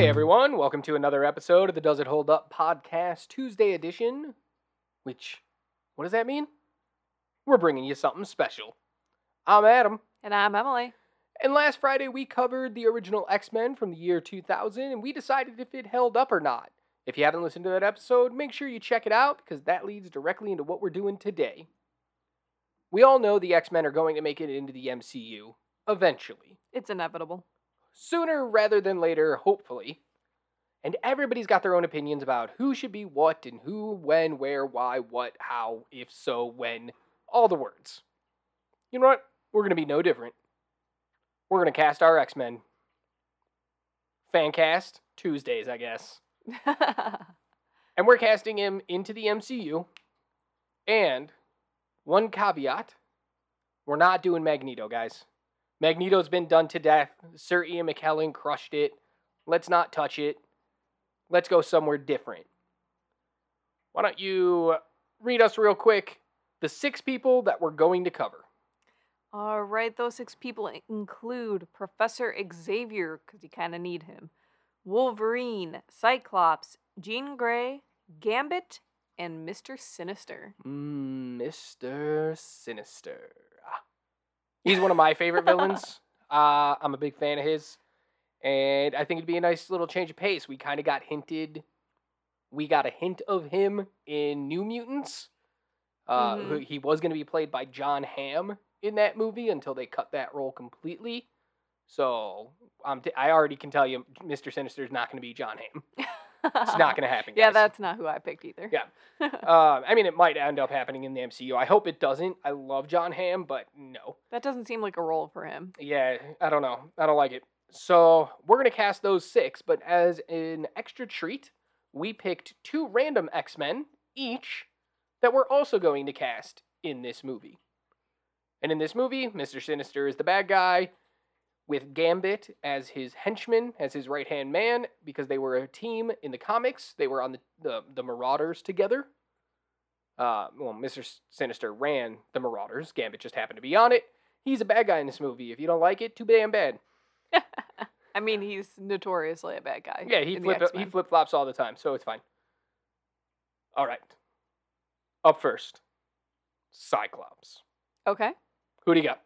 Hey mm. everyone, welcome to another episode of the Does It Hold Up podcast Tuesday edition. Which, what does that mean? We're bringing you something special. I'm Adam, And I'm Emily. and last Friday we covered the original X Men from the year 2000 and we decided if it held up or not. If you haven't listened to that episode, make sure you check it out because that leads directly into what we're doing today. We all know the X Men are going to make it into the MCU eventually. It's inevitable. Sooner rather than later, hopefully. And everybody's got their own opinions about who should be what and who, when, where, why, what, how, if so, when, all the words. You know what? We're going to be no different. We're going to cast our X Men. Fan cast, Tuesdays, I guess. And we're casting him into the MCU. And one caveat we're not doing Magneto, guys. Magneto's been done to death. Sir Ian McKellen crushed it. Let's not touch it. Let's go somewhere different. Why don't you read us real quick the six people that we're going to cover? All right, those six people include Professor Xavier, because you kind of need him, Wolverine, Cyclops, Jean Grey, Gambit, and Mr. Sinister. Mm, Mr. Sinister. He's one of my favorite villains. Uh, I'm a big fan of his. And I think it'd be a nice little change of pace. We kind of got hinted, we got a hint of him in New Mutants. Uh, who he was going to be played by Jon Hamm in that movie until they cut that role completely. So um, t- I already can tell you, Mr. Sinister is not going to be Jon Hamm. It's not going to happen. Yeah, guys. that's not who I picked either. Yeah. Uh, I mean, it might end up happening in the MCU. I hope it doesn't. I love Jon Hamm, but no. that doesn't seem like a role for him. Yeah, I don't know. I don't like it. So we're gonna cast those six, but as an extra treat, we picked two random X Men each that we're also going to cast in this movie. And in this movie, Mr. Sinister is the bad guy, with Gambit as his henchman, as his right hand man, because they were a team in the comics. They were on the, the, the Marauders together. Uh, well, Mr. Sinister ran the Marauders. Gambit just happened to be on it. He's a bad guy in this movie. If you don't like it, too damn bad. I mean, he's notoriously a bad guy. Yeah, he flip he flip flops all the time, so it's fine. All right. Up first, Cyclops. Okay. Who do you got?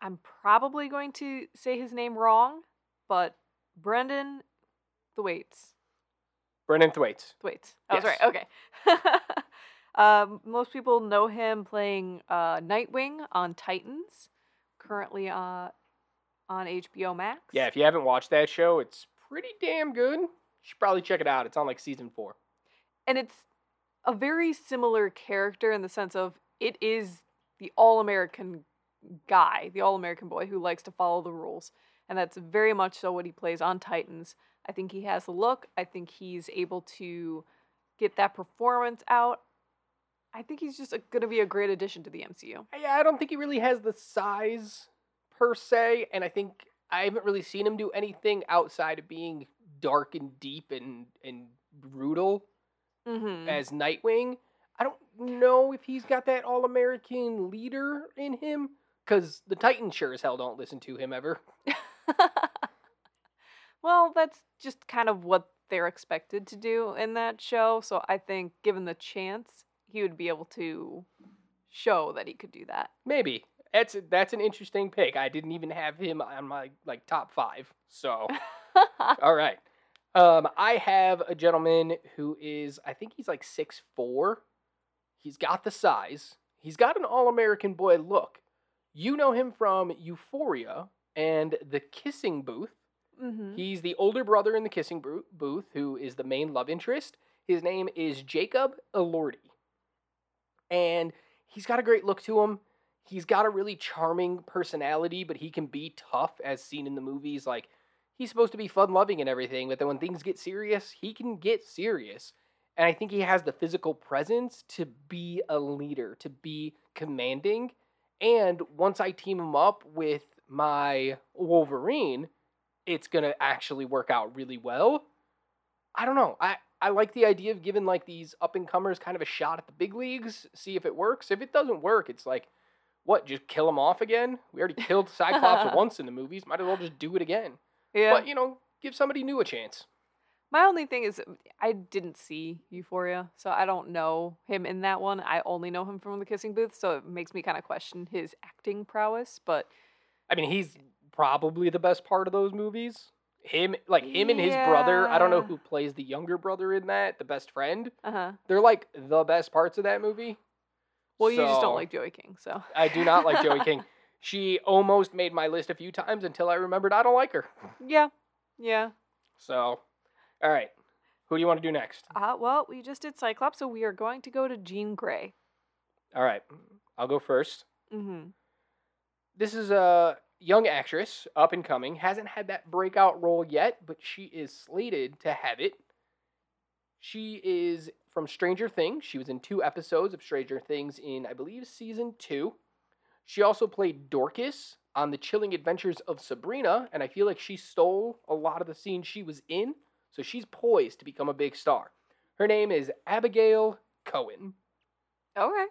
I'm probably going to say his name wrong, but Brenton Thwaites. Brenton Thwaites. Thwaites. I was Yes. right. Okay. um, most people know him playing uh, Nightwing on Titans, currently uh, on HBO Max. Yeah, if you haven't watched that show, it's pretty damn good. You should probably check it out. It's on like season four. and it's a very similar character in the sense of it is the all-American guy, the all-American boy who likes to follow the rules, and that's very much so what he plays on Titans. I think he has the look. I think he's able to get that performance out. I think he's just going to be a great addition to the MCU. Yeah, I don't think he really has the size per se, and I think I haven't really seen him do anything outside of being dark and deep and and brutal Mm-hmm. as Nightwing. I don't know if he's got that all American leader in him, because the Titans sure as hell don't listen to him ever. well, that's just kind of what they're expected to do in that show. So I think, given the chance, he would be able to show that he could do that. Maybe that's that's an interesting pick. I didn't even have him on my like top five. So all right, um, I have a gentleman who is I think he's like six four. He's got the size. He's got an all American boy look. You know him from Euphoria and The Kissing Booth. hmm He's the older brother in the kissing booth, who is the main love interest. His name is Jacob Elordi. And he's got a great look to him. He's got a really charming personality, but he can be tough, as seen in the movies. Like, he's supposed to be fun loving and everything, but then when things get serious, he can get serious. And I think he has the physical presence to be a leader, to be commanding. And once I team him up with my Wolverine, it's gonna actually work out really well. I don't know. I I like the idea of giving like these up and comers kind of a shot at the big leagues, see if it works. If it doesn't work, it's like, what? Just kill them off again? We already killed Cyclops once in the movies. Might as well just do it again. Yeah. But you know, give somebody new a chance. My only thing is, I didn't see Euphoria, so I don't know him in that one. I only know him from the Kissing Booth, so it makes me kind of question his acting prowess. But I mean, he's probably the best part of those movies. Him, like him and his brother. I don't know who plays the younger brother in that, the best friend. uh huh. They're like the best parts of that movie. Well, you just don't like Joey King, so I do not like Joey King. She almost made my list a few times until I remembered I don't like her. Yeah, yeah. So, all right, who do you want to do next? Uh, well, we just did Cyclops, so we are going to go to Jean Grey. All right, I'll go first. Mm-hmm. This is a young actress, up and coming, hasn't had that breakout role yet, but she is slated to have it. She is from Stranger Things. She was in two episodes of Stranger Things in, I believe, season two. She also played Dorcas on The Chilling Adventures of Sabrina, and I feel like she stole a lot of the scenes she was in, so she's poised to become a big star. Her name is Abigail Cowen. Okay.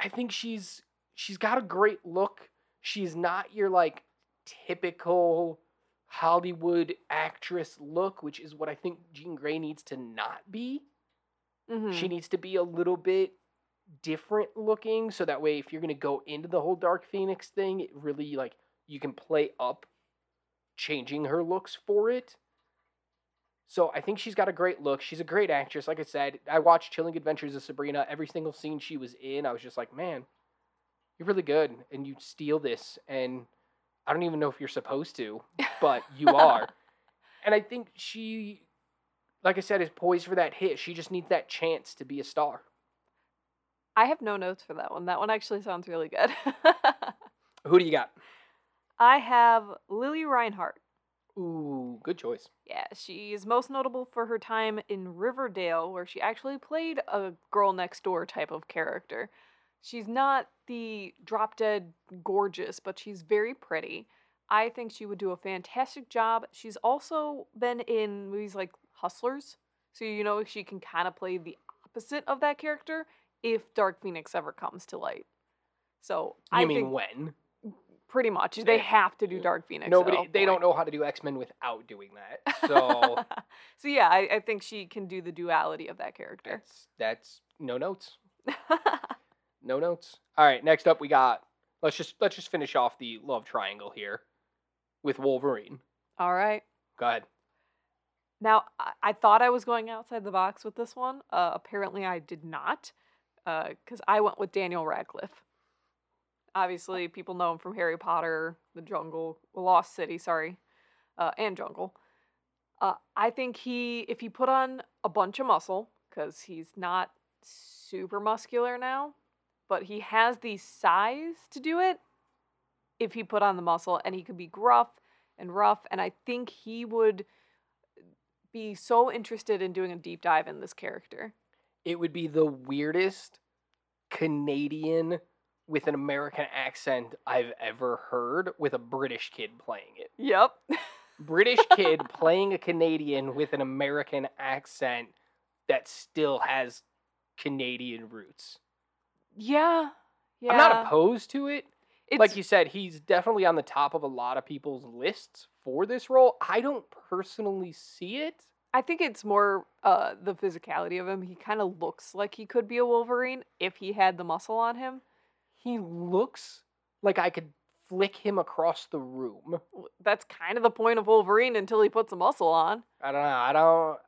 I think she's she's got a great look. She's not your like typical Hollywood actress look, which is what I think Jean Grey needs to not be. Mm-hmm. She needs to be a little bit different looking so that way if you're going to go into the whole Dark Phoenix thing, it really like you can play up changing her looks for it. So I think she's got a great look. She's a great actress. Like I said, I watched Chilling Adventures of Sabrina. Every single scene she was in, I was just like, man, you're really good, and you steal this. And I don't even know if you're supposed to, but you are. and I think she, like I said, is poised for that hit. She just needs that chance to be a star. I have no notes for that one. That one actually sounds really good. Who do you got? I have Lili Reinhart. Ooh, good choice. Yeah, she is most notable for her time in Riverdale, where she actually played a girl next door type of character. She's not the drop dead gorgeous, but she's very pretty. I think she would do a fantastic job. She's also been in movies like Hustlers, so you know she can kind of play the opposite of that character if Dark Phoenix ever comes to light. So You I mean think when? Pretty much they Yeah. have to do Dark Phoenix. Nobody, they don't know how to do X Men without doing that. So so yeah, I, I think she can do the duality of that character. that's that's no notes. No notes. All right, next up we got. Let's just let's just finish off the love triangle here with Wolverine. All right. Go ahead. Now, I, I thought I was going outside the box with this one. Uh, apparently, I did not, because I went with Daniel Radcliffe. Obviously, people know him from Harry Potter, The Jungle, Lost City, sorry, uh, and Jungle. Uh, I think he, if he put on a bunch of muscle, because he's not super muscular now, but he has the size to do it. If he put on the muscle, and he could be gruff and rough, and I think he would be so interested in doing a deep dive in this character. It would be the weirdest Canadian with an American accent I've ever heard with a British kid playing it. Yep. British kid playing a Canadian with an American accent that still has Canadian roots. yeah. Yeah. I'm not opposed to it. It's, like you said, he's definitely on the top of a lot of people's lists for this role. I don't personally see it. I think it's more uh, the physicality of him. He kind of looks like he could be a Wolverine if he had the muscle on him. He looks like I could flick him across the room. That's kind of the point of Wolverine until he puts a muscle on. I don't know. I don't.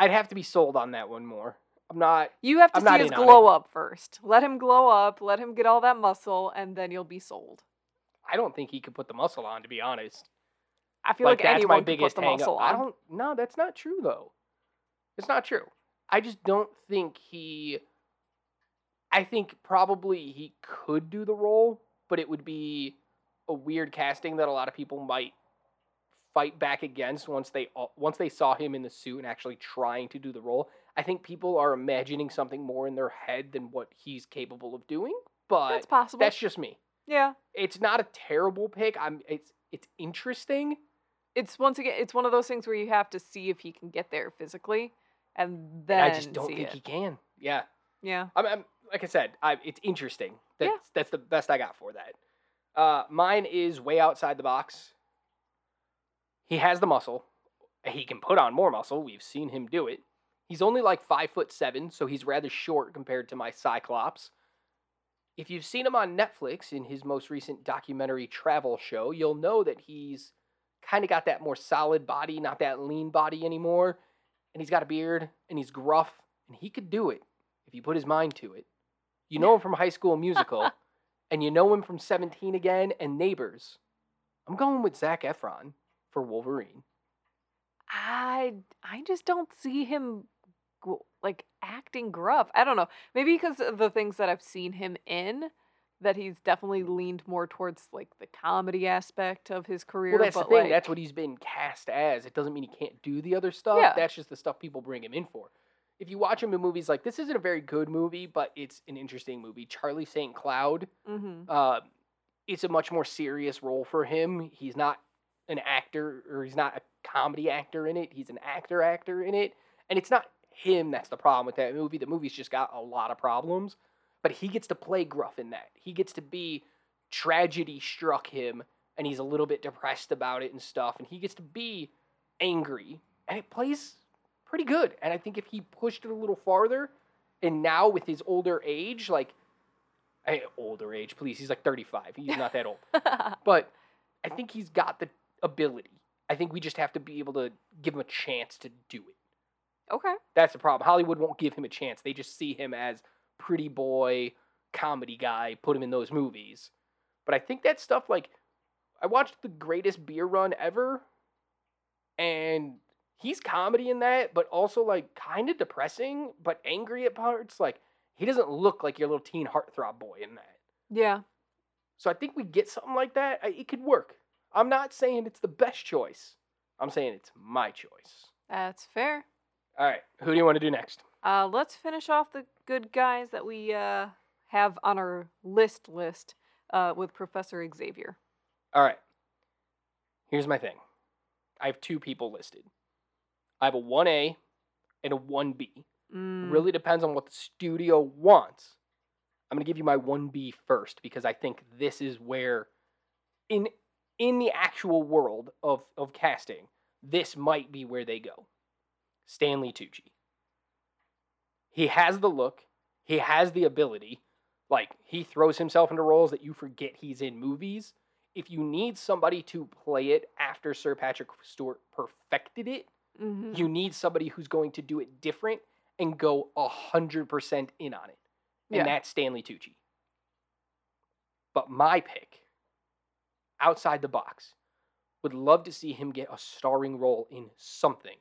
I, I'd have to be sold on that one more. I'm not. You have to I'm see his glow up first. Let him glow up, let him get all that muscle, and then you'll be sold. I don't think he could put the muscle on. To be honest, I feel like, like, that's anyone my could put the muscle up. I on. don't. No, that's not true though. It's not true. I just don't think he. I think probably he could do the role, but it would be a weird casting that a lot of people might fight back against once they once they saw him in the suit and actually trying to do the role. I think people are imagining something more in their head than what he's capable of doing, but That's possible. that's just me. yeah. It's not a terrible pick. I'm it's it's interesting. It's once again, it's one of those things where you have to see if he can get there physically, and then I just don't think it. he can. Yeah. Yeah. I'm, I'm like I said, I, it's interesting. That's Yeah. that's the best I got for that. Uh, mine is way outside the box. He has the muscle. He can put on more muscle. We've seen him do it. He's only like five foot seven, so he's rather short compared to my Cyclops. If you've seen him on Netflix in his most recent documentary travel show, you'll know that he's kind of got that more solid body, not that lean body anymore. And he's got a beard and he's gruff, and he could do it if you put his mind to it. You know him from High School Musical, and you know him from 17 again and Neighbors. I'm going with Zac Efron for Wolverine. I I just don't see him like acting gruff. I don't know. Maybe because of the things that I've seen him in, that he's definitely leaned more towards like the comedy aspect of his career. Well, that's the thing. like, That's what he's been cast as. It doesn't mean he can't do the other stuff. Yeah. That's just the stuff people bring him in for. If you watch him in movies like this, isn't a very good movie, but it's an interesting movie. Charlie St. Cloud. mhm. Uh, it's a much more serious role for him. He's not an actor or he's not a comedy actor in it. He's an actor actor in it. And it's not him that's the problem with that movie. The movie's just got a lot of problems. But he gets to play gruff in that. He gets to be tragedy struck him and he's a little bit depressed about it and stuff. And he gets to be angry. And it plays pretty good. And I think if he pushed it a little farther and now with his older age, like I, older age, please. He's like 35. He's not that old. But I think he's got the ability. I think we just have to be able to give him a chance to do it. okay. That's the problem. Hollywood won't give him a chance. They just see him as pretty boy, comedy guy, put him in those movies. But I think that stuff like I watched the greatest beer run ever and he's comedy in that, but also like kind of depressing, but angry at parts. Like he doesn't look like your little teen heartthrob boy in that. Yeah. So I think we get something like that. I- It could work. I'm not saying it's the best choice. I'm saying it's my choice. That's fair. All right, who do you want to do next? Uh, let's finish off the good guys that we uh, have on our list list uh, with Professor Xavier. All right. Here's my thing. I have two people listed. I have a 1A and a 1B. Mm, Really depends on what the studio wants. I'm going to give you my 1B first because I think this is where in in the actual world of of casting, this might be where they go. Stanley Tucci. He has the look, he has the ability. Like he throws himself into roles that you forget he's in movies. If you need somebody to play it after Sir Patrick Stewart perfected it, mhm. you need somebody who's going to do it different and go a hundred percent in on it, and Yeah. that's Stanley Tucci. But my pick, outside the box, would love to see him get a starring role in something.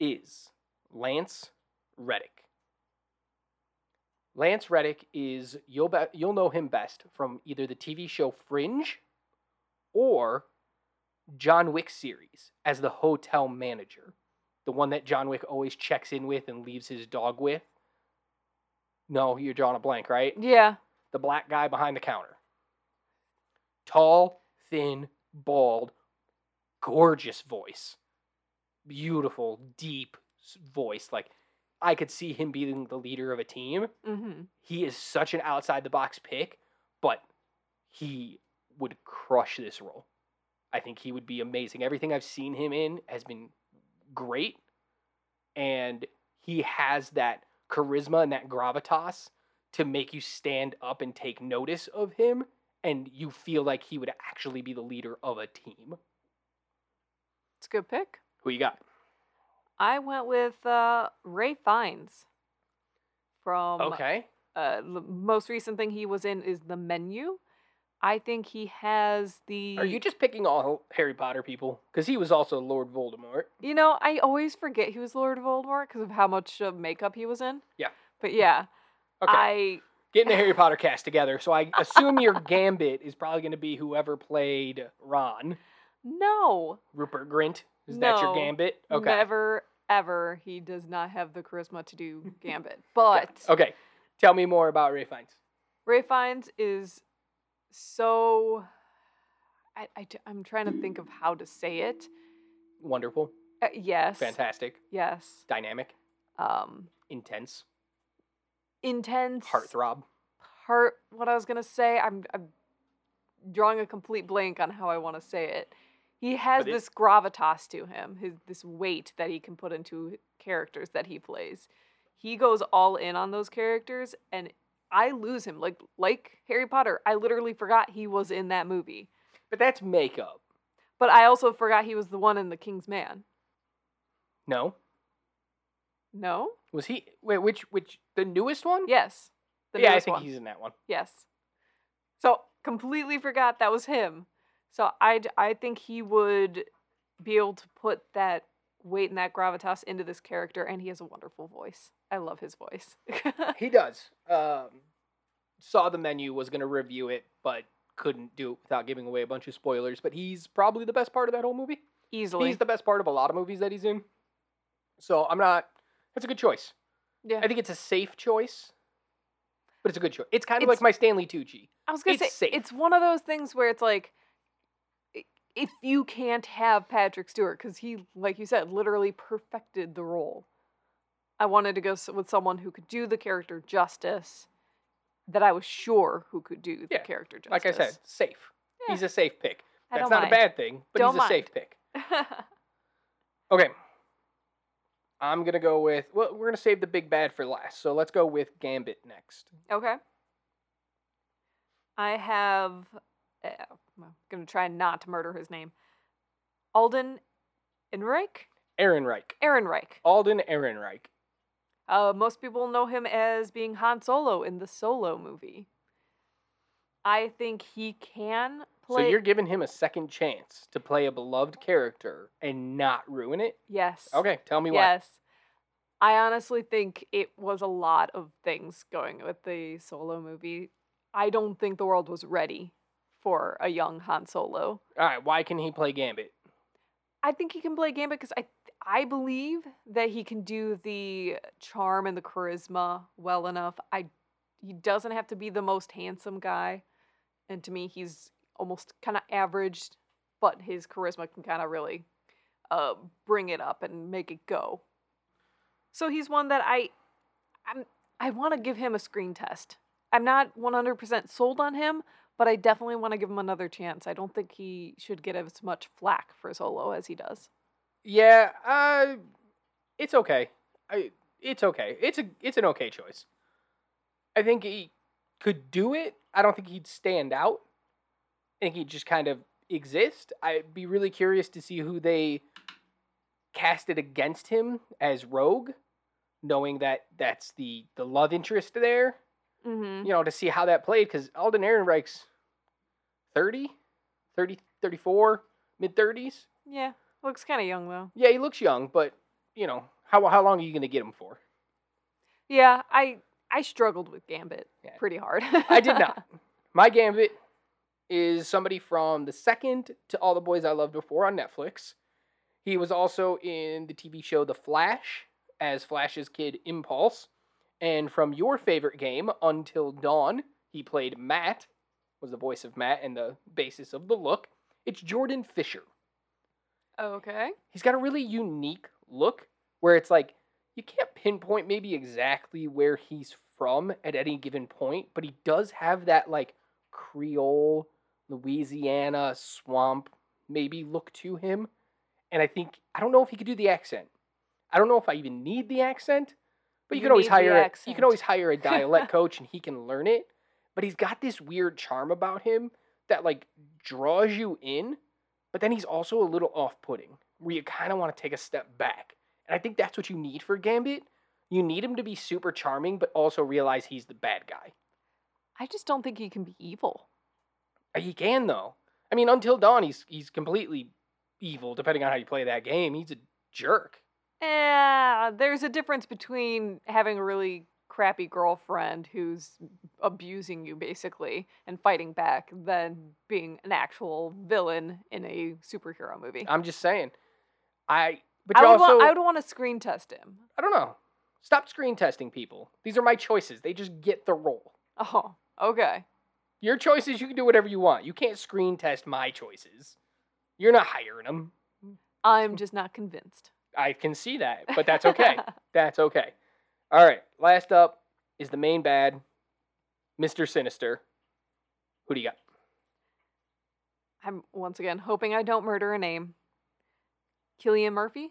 Is Lance Reddick. Lance Reddick is you'll be, you'll know him best from either the TV show Fringe or John Wick series as the hotel manager, the one that John Wick always checks in with and leaves his dog with. No, you're drawing a blank, right? Yeah. The black guy behind the counter. Tall, thin, bald, gorgeous voice. Beautiful, deep voice. Like, I could see him being the leader of a team. Mm-hmm. He is such an outside the box pick, but he would crush this role. I think he would be amazing. Everything I've seen him in has been great. And he has that charisma and that gravitas to make you stand up and take notice of him. And you feel like he would actually be the leader of a team. It's a good pick. Who you got? I went with uh, Ralph Fiennes from Okay. uh, the most recent thing he was in is The Menu. I think he has the. Are you just picking all Harry Potter people? Because he was also Lord Voldemort. You know, I always forget he was Lord Voldemort because of how much uh, makeup he was in. Yeah. But yeah, Okay. I getting the Harry Potter cast together. So I assume your gambit is probably going to be whoever played Ron. no, Rupert Grint. Is that your gambit? Okay. never ever. He does not have the charisma to do Gambit. But Okay. Tell me more about Ralph Fiennes. Ralph Fiennes is so. I, I, am trying to think of how to say it. Wonderful. Uh, yes. Fantastic. Yes. Dynamic. Um, Intense. intense. Heartthrob. Heart. What I was gonna say. I'm. I'm drawing a complete blank on how I want to say it. He has But it- this gravitas to him, his this weight that he can put into characters that he plays. He goes all in on those characters, and I lose him. Like like Harry Potter, I literally forgot he was in that movie, But that's makeup. but I also forgot he was the one in The King's Man. No, No, was he? Wait, which which the newest one? yes, the yeah, I think one. he's in that one. Yes. So completely forgot that was him. So I I think he would be able to put that weight and that gravitas into this character, and he has a wonderful voice. I love his voice. He does. Um, saw the menu, was gonna review it, but couldn't do it without giving away a bunch of spoilers. But he's probably the best part of that whole movie. Easily. He's the best part of a lot of movies that he's in. So I'm not. That's a good choice. yeah. I think it's a safe choice, but it's a good choice. It's kind of It's- like my Stanley Tucci. I was gonna say safe. it's one of those things where it's like if you can't have Patrick Stewart because he, like you said, literally perfected the role. I wanted to go with someone who could do the character justice, that I was sure who could do the Yeah, character justice. Like I said, safe. Yeah. He's a safe pick. That's don't mind. a bad thing, but Don't he's a safe pick. Okay. I'm gonna go with. Well, we're gonna save the big bad for last. So let's go with Gambit next. okay. I have. Uh, I'm gonna try not to murder his name. Alden Ehrenreich. Ehrenreich. Ehrenreich. Alden Ehrenreich. Uh, most people know him as being Han Solo in the Solo movie. I think he can play. So you're giving him a second chance to play a beloved character and not ruin it? yes. Okay, tell me why. Yes. I honestly think it was a lot of things going with the Solo movie. I don't think the world was ready for a young Han Solo. All right, why can he play Gambit? I think he can play Gambit because I I believe that he can do the charm and the charisma well enough. I he doesn't have to be the most handsome guy, and to me he's almost kind of averaged, but his charisma can kind of really uh, bring it up and make it go. So he's one that I I'm I want to give him a screen test. I'm not 100% sold on him, but I definitely want to give him another chance. I don't think he should get as much flack for Solo as he does. Yeah, uh, it's okay. I, it's okay. It's a, it's an okay choice. I think he could do it. I don't think he'd stand out. I think he'd just kind of exist. I'd be really curious to see who they casted against him as Rogue, knowing that that's the the love interest there. Mm-hmm. You know, to see how that played because Alden Ehrenreich's 30, 30, 34, mid 30s. Yeah, looks kind of young though. Yeah, he looks young, but you know, how how long are you going to get him for? Yeah, I I struggled with Gambit Yeah. pretty hard. I did not. My gambit is somebody from the second to All the Boys I Loved Before on Netflix. He was also in the TV show The Flash as Flash's kid Impulse, and from your favorite game Until Dawn, he played Matt. Was the voice of Matt and the basis of the look. It's Jordan Fisher. Okay. he's got a really unique look where it's like you can't pinpoint maybe exactly where he's from at any given point, but he does have that like Creole, Louisiana swamp maybe look to him. And I think I don't know if he could do the accent. I don't know if I even need the accent, but you, You can always hire a, you can always hire a dialect coach and he can learn it. But he's got this weird charm about him that like draws you in, but then he's also a little off-putting where you kind of want to take a step back. And I think that's what you need for Gambit. You need him to be super charming, but also realize he's the bad guy. I just don't think he can be evil. Uh, He can though. I mean, until dawn, he's he's completely evil. Depending on how you play that game, he's a jerk. Eh, there's a difference between having a really crappy girlfriend who's abusing you basically and fighting back than being an actual villain in a superhero movie. I'm just saying. I but I you would, also want, I would want to screen test him. I don't know. Stop screen testing people. These are my choices. They just get the role. Oh, okay. Your choices, you can do whatever you want. You can't screen test my choices. You're not hiring them. I'm just not convinced. I can see that, but that's okay. that's okay. All right. Last up is the main bad, Mr. Sinister. Who do you got? I'm once again hoping I don't murder a name. Cillian Murphy.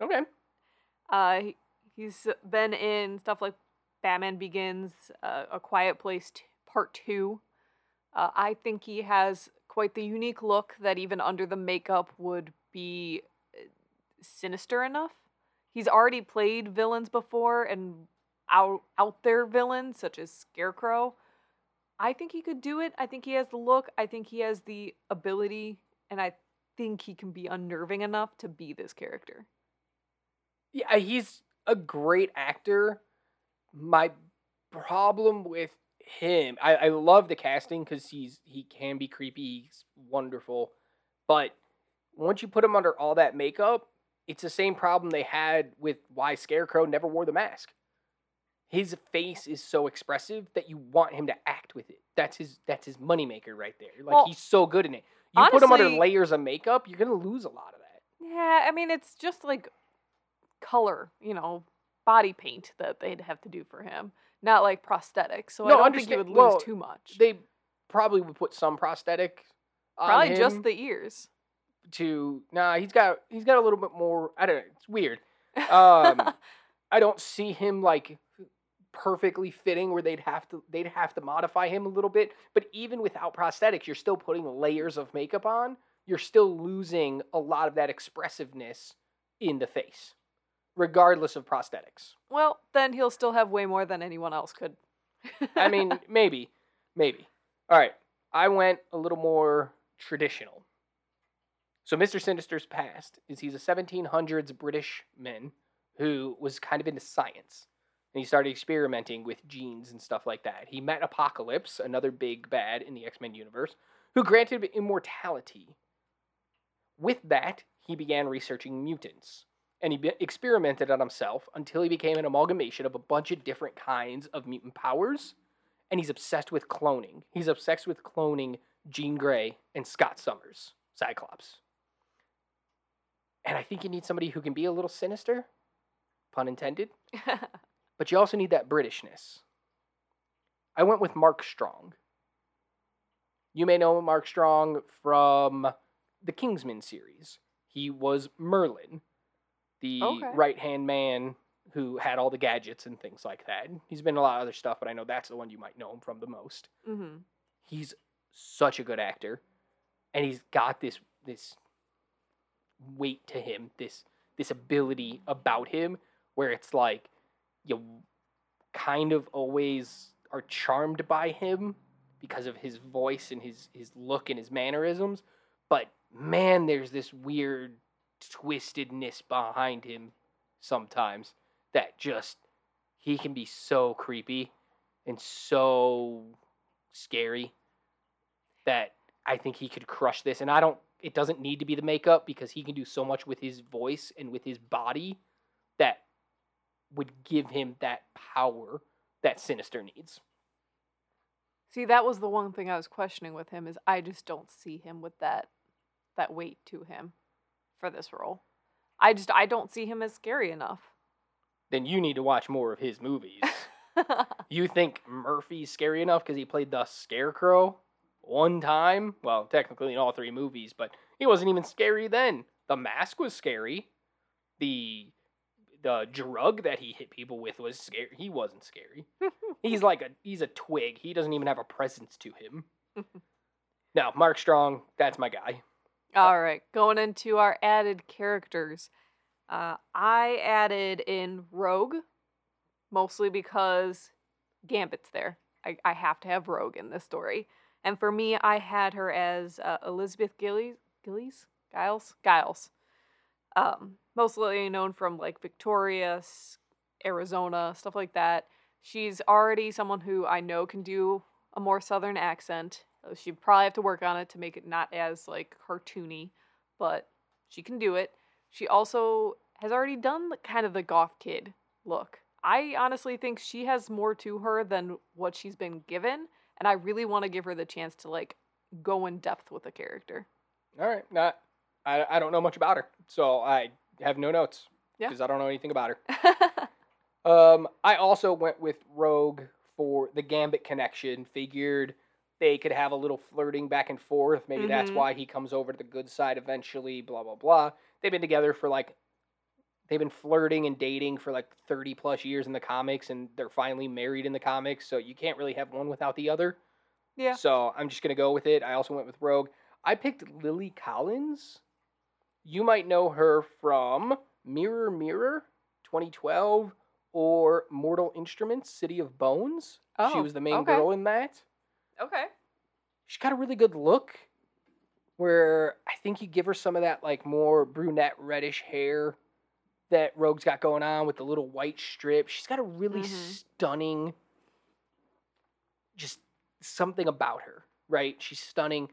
Okay. Uh, he- he's been in stuff like Batman Begins, uh, A Quiet Place t- Part Two. Uh, I think he has quite the unique look that even under the makeup would be uh, sinister enough. He's already played villains before and out out there villains such as Scarecrow. I think he could do it. I think he has the look. I think he has the ability, and I think he can be unnerving enough to be this character. Yeah, he's a great actor. My problem with him, I, I love the casting because he's he can be creepy, he's wonderful, but once you put him under all that makeup, it's the same problem they had with why Scarecrow never wore the mask. His face is so expressive that you want him to act with it. That's his that's his moneymaker right there. Like Well, he's so good in it. You put him under honestly- layers of makeup, you're gonna lose a lot of that. Yeah, I mean it's just like color, you know, body paint that they'd have to do for him, not like prosthetics. So I No, don't think you understand- would lose well, too much. They probably would put some prosthetic on Probably just him. the ears. To nah he's got he's got a little bit more i don't know it's weird. Um i don't see him like perfectly fitting where they'd have to they'd have to modify him a little bit but even without prosthetics you're still putting layers of makeup on. You're still losing a lot of that expressiveness in the face regardless of prosthetics. Well, then he'll still have way more than anyone else could. i mean maybe maybe. All right i went a little more traditional so Mr. Sinister's past is he's a 1700s British man who was kind of into science. And he started experimenting with genes and stuff like that. He met Apocalypse, another big bad in the X-Men universe, who granted immortality. With that, he began researching mutants. And he experimented on himself until he became an amalgamation of a bunch of different kinds of mutant powers. And he's obsessed with cloning. He's obsessed with cloning Jean Grey and Scott Summers, Cyclops. And I think you need somebody who can be a little sinister, pun intended, but you also need that Britishness. I went with Mark Strong. You may know Mark Strong from the Kingsman series. He was Merlin, the Okay. right hand man who had all the gadgets and things like that. He's been in a lot of other stuff, but I know that's the one you might know him from the most hmm he's such a good actor and he's got this this weight to him this this ability about him where it's like you kind of always are charmed by him because of his voice and his his look and his mannerisms but man there's this weird twistedness behind him sometimes that just he can be so creepy and so scary that I think he could crush this. And I don't, it doesn't need to be the makeup because he can do so much with his voice and with his body that would give him that power that Sinister needs. See, that was the one thing I was questioning with him is I just don't see him with that that weight to him for this role. I just I don't see him as scary enough. Then you need to watch more of his movies. you think Murphy's scary enough because he played the Scarecrow one time? Well, technically in all three movies, but he wasn't even scary then. The mask was scary. The the drug that he hit people with was scary. He wasn't scary. he's like a he's a twig. He doesn't even have a presence to him. no, Mark Strong, that's my guy. All right, going into our added characters. Uh, I added in Rogue, mostly because Gambit's there. I, I have to have Rogue in this story. And for me, I had her as uh, Elizabeth Gillies, Gillies? Giles? Giles. Um, mostly known from like Victoria, Arizona, stuff like that. She's already someone who I know can do a more southern accent. Uh, She'd probably have to work on it to make it not as like cartoony, but she can do it. She also has already done kind of the goth kid look. I honestly think she has more to her than what she's been given, and I really want to give her the chance to like go in depth with the character. All right, not I I don't know much about her, so I have no notes Yeah. because I don't know anything about her. Um, I also went with Rogue for the Gambit connection. Figured they could have a little flirting back and forth. Maybe that's Mhm. why he comes over to the good side eventually, blah, blah, blah. They've been together for like, they've been flirting and dating for like 30 plus years in the comics, and they're finally married in the comics. So you can't really have one without the other. Yeah. So I'm just going to go with it. I also went with Rogue. I picked Lily Collins. You might know her from Mirror Mirror 2012 or Mortal Instruments City of Bones. oh, she was the main okay. girl in that. Okay. She's got a really good look where I think you give her some of that like more brunette reddish hair that Rogue's got going on with the little white strip. She's got a really Mhm. stunning just something about her, right? She's stunning.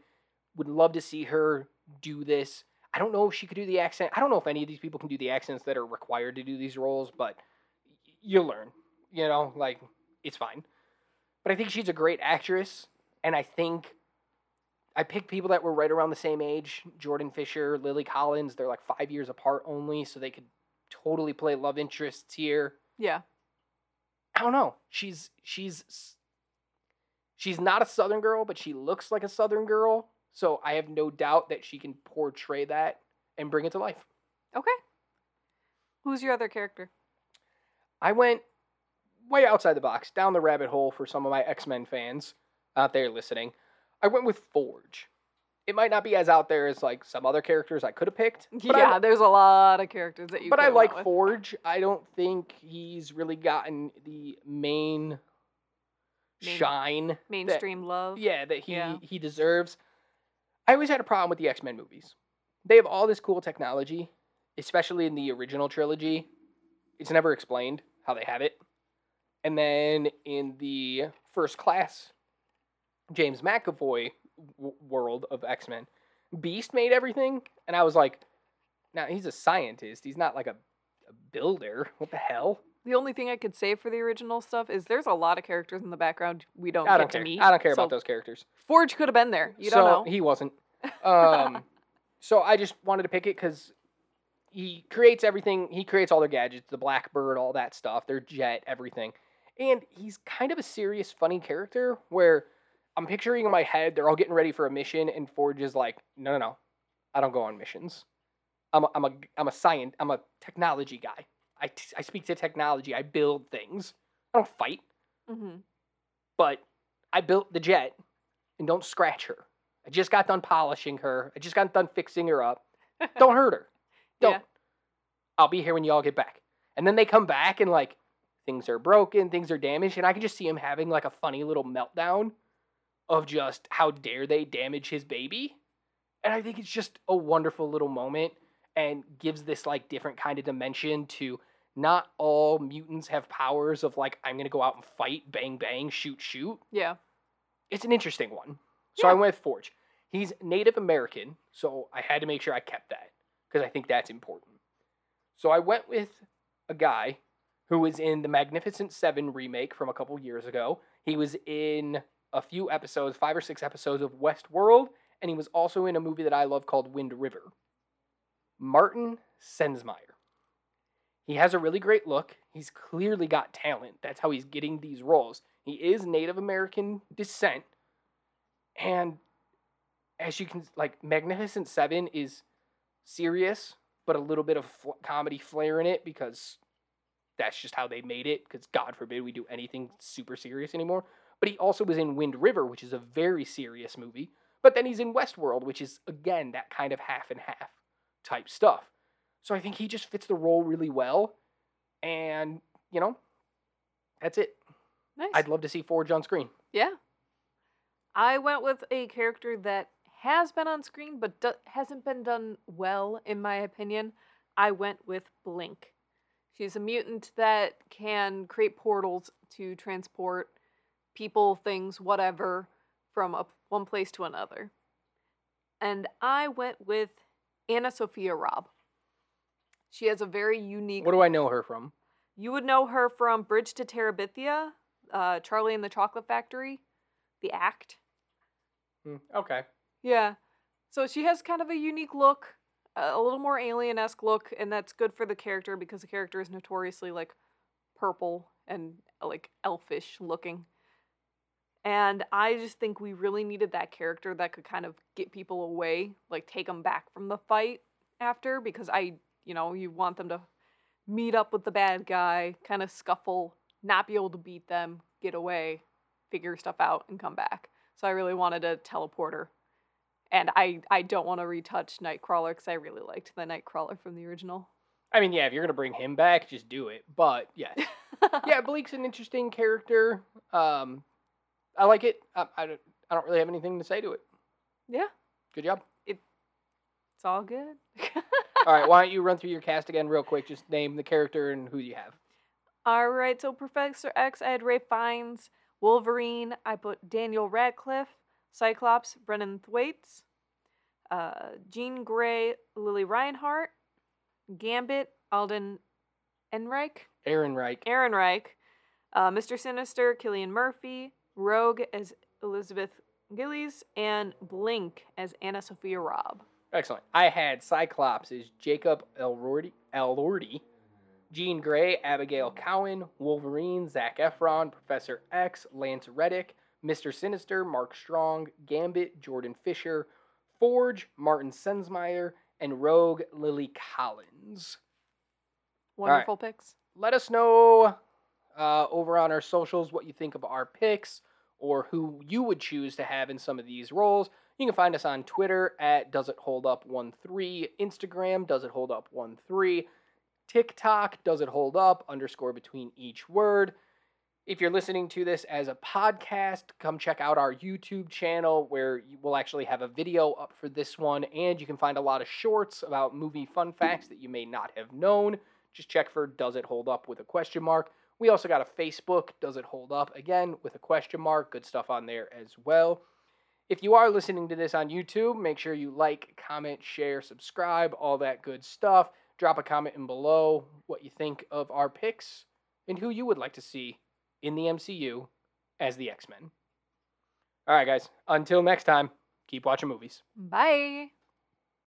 Would love to see her do this. I don't know if she could do the accent. I don't know if any of these people can do the accents that are required to do these roles, but you'll learn. You know, like it's fine. But I think she's a great actress, and I think I picked people that were right around the same age. Jordan Fisher, Lily Collins. They're like five years apart only, so they could totally play love interests here. Yeah. I don't know. She's she's she's not a southern girl, but she looks like a southern girl. So I have no doubt that she can portray that and bring it to life. Okay. Who's your other character? I went way outside the box, down the rabbit hole for some of my X-Men fans out there listening. I went with Forge. It might not be as out there as like some other characters I could have picked. Yeah, I, there's a lot of characters that you. but I like with. Forge. I don't think he's really gotten the main Main- shine that- mainstream love. yeah that he Yeah. he deserves i always had a problem with the x-men movies they have all this cool technology especially in the original trilogy it's never explained how they have it and then in the first class james mcavoy w- world of x-men beast made everything and i was like now he's a scientist he's not like a, a builder what the hell The only thing I could say for the original stuff is there's a lot of characters in the background we don't i get don't to care meet. i don't care so about those characters Forge could have been there. You so don't know. he wasn't. Um, so I just wanted to pick it because he creates everything. He creates all their gadgets, the Blackbird, all that stuff, their jet, everything. And he's kind of a serious, funny character where I'm picturing in my head they're all getting ready for a mission, and Forge is like, "No, no, no, I don't go on missions. I'm a, I'm a, I'm a science, I'm a technology guy. I, t- I speak to technology. I build things. I don't fight, hmm but I built the jet, and don't scratch her. I just got done polishing her. I just got done fixing her up. Don't hurt her. Don't. Yeah. I'll be here when y'all get back. And then they come back and like things are broken, things are damaged, and I can just see him having like a funny little meltdown of just how dare they damage his baby. And I think it's just a wonderful little moment and gives this like different kind of dimension to not all mutants have powers of like I'm gonna go out and fight, bang bang, shoot shoot Yeah. it's an interesting one. So I went with Forge. He's Native American, so I had to make sure I kept that because I think that's important. So I went with a guy who was in the Magnificent Seven remake from a couple years ago. He was in a few episodes, five or six episodes of Westworld, and he was also in a movie that I love called Wind River. Martin Sensmeier. He has a really great look. He's clearly got talent. That's how he's getting these roles. He is Native American descent. And as you can, like, Magnificent Seven is serious, but a little bit of fl- comedy flair in it because that's just how they made it. Because God forbid we do anything super serious anymore. But he also was in Wind River, which is a very serious movie. But then he's in Westworld, which is, again, that kind of half and half type stuff. So I think he just fits the role really well. And, you know, that's it. Nice. I'd love to see Forge on screen. Yeah. I went with a character that has been on screen but do- hasn't been done well, in my opinion. I went with Blink. She's a mutant that can create portals to transport people, things, whatever, from a, one place to another. And I went with AnnaSophia Robb. She has a very unique What do I know her from? you would know her from Bridge to Terabithia, uh, Charlie and the Chocolate Factory, the act. Hmm, Okay. Yeah. So she has kind of a unique look, a little more alien esque look, and that's good for the character because the character is notoriously like purple and like elfish looking. And I just think we really needed that character that could kind of get people away, like take them back from the fight after, because I, you know, you want them to meet up with the bad guy, kind of scuffle, not be able to beat them, get away, figure stuff out, and come back. So I really wanted a teleporter. And I, I don't want to retouch Nightcrawler because I really liked the Nightcrawler from the original. I mean, yeah, if you're gonna bring him back, just do it. But yeah, yeah, Blink's an interesting character. Um, I like it. I, I, don't, I don't really have anything to say to it. Yeah. Good job. It, It's all good. All right, why don't you run through your cast again real quick? Just name the character and who you have. All right, so Professor X, I had Ralph Fiennes. Wolverine, I put Daniel Radcliffe. Cyclops, Brenton Thwaites. Uh, Jean Grey, Lili Reinhart. Gambit, Alden Ehrenreich. Ehrenreich. Ehrenreich. Uh, Mr. Sinister, Cillian Murphy. Rogue as Elizabeth Gillies. And Blink as AnnaSophia Robb. Excellent. I had Cyclops as Jacob Elordi. Elordi. Jean Grey, Abigail Cowen, Wolverine, Zac Efron, Professor X, Lance Reddick, Mr. Sinister, Mark Strong, Gambit, Jordan Fisher, Forge, Martin Sensmeier, and Rogue, Lily Collins. right. Wonderful picks. Let us know uh, over on our socials what you think of our picks or who you would choose to have in some of these roles. You can find us on Twitter at Does It Hold Up 13, Instagram Does It Hold Up 13, TikTok Does It Hold Up underscore between each word. If you're listening to this as a podcast, come check out our YouTube channel where will actually have a video up for this one, and you can find a lot of shorts about movie fun facts that you may not have known. Just check for Does It Hold Up with a question mark. We also got a Facebook, Does It Hold Up, again with a question mark. Good stuff on there as well. If you are listening to this on YouTube, make sure you like, comment, share, subscribe, all that good stuff. Drop a comment in below what you think of our picks and who you would like to see in the MCU as the X Men. All right, guys. Until next time, keep watching movies. Bye.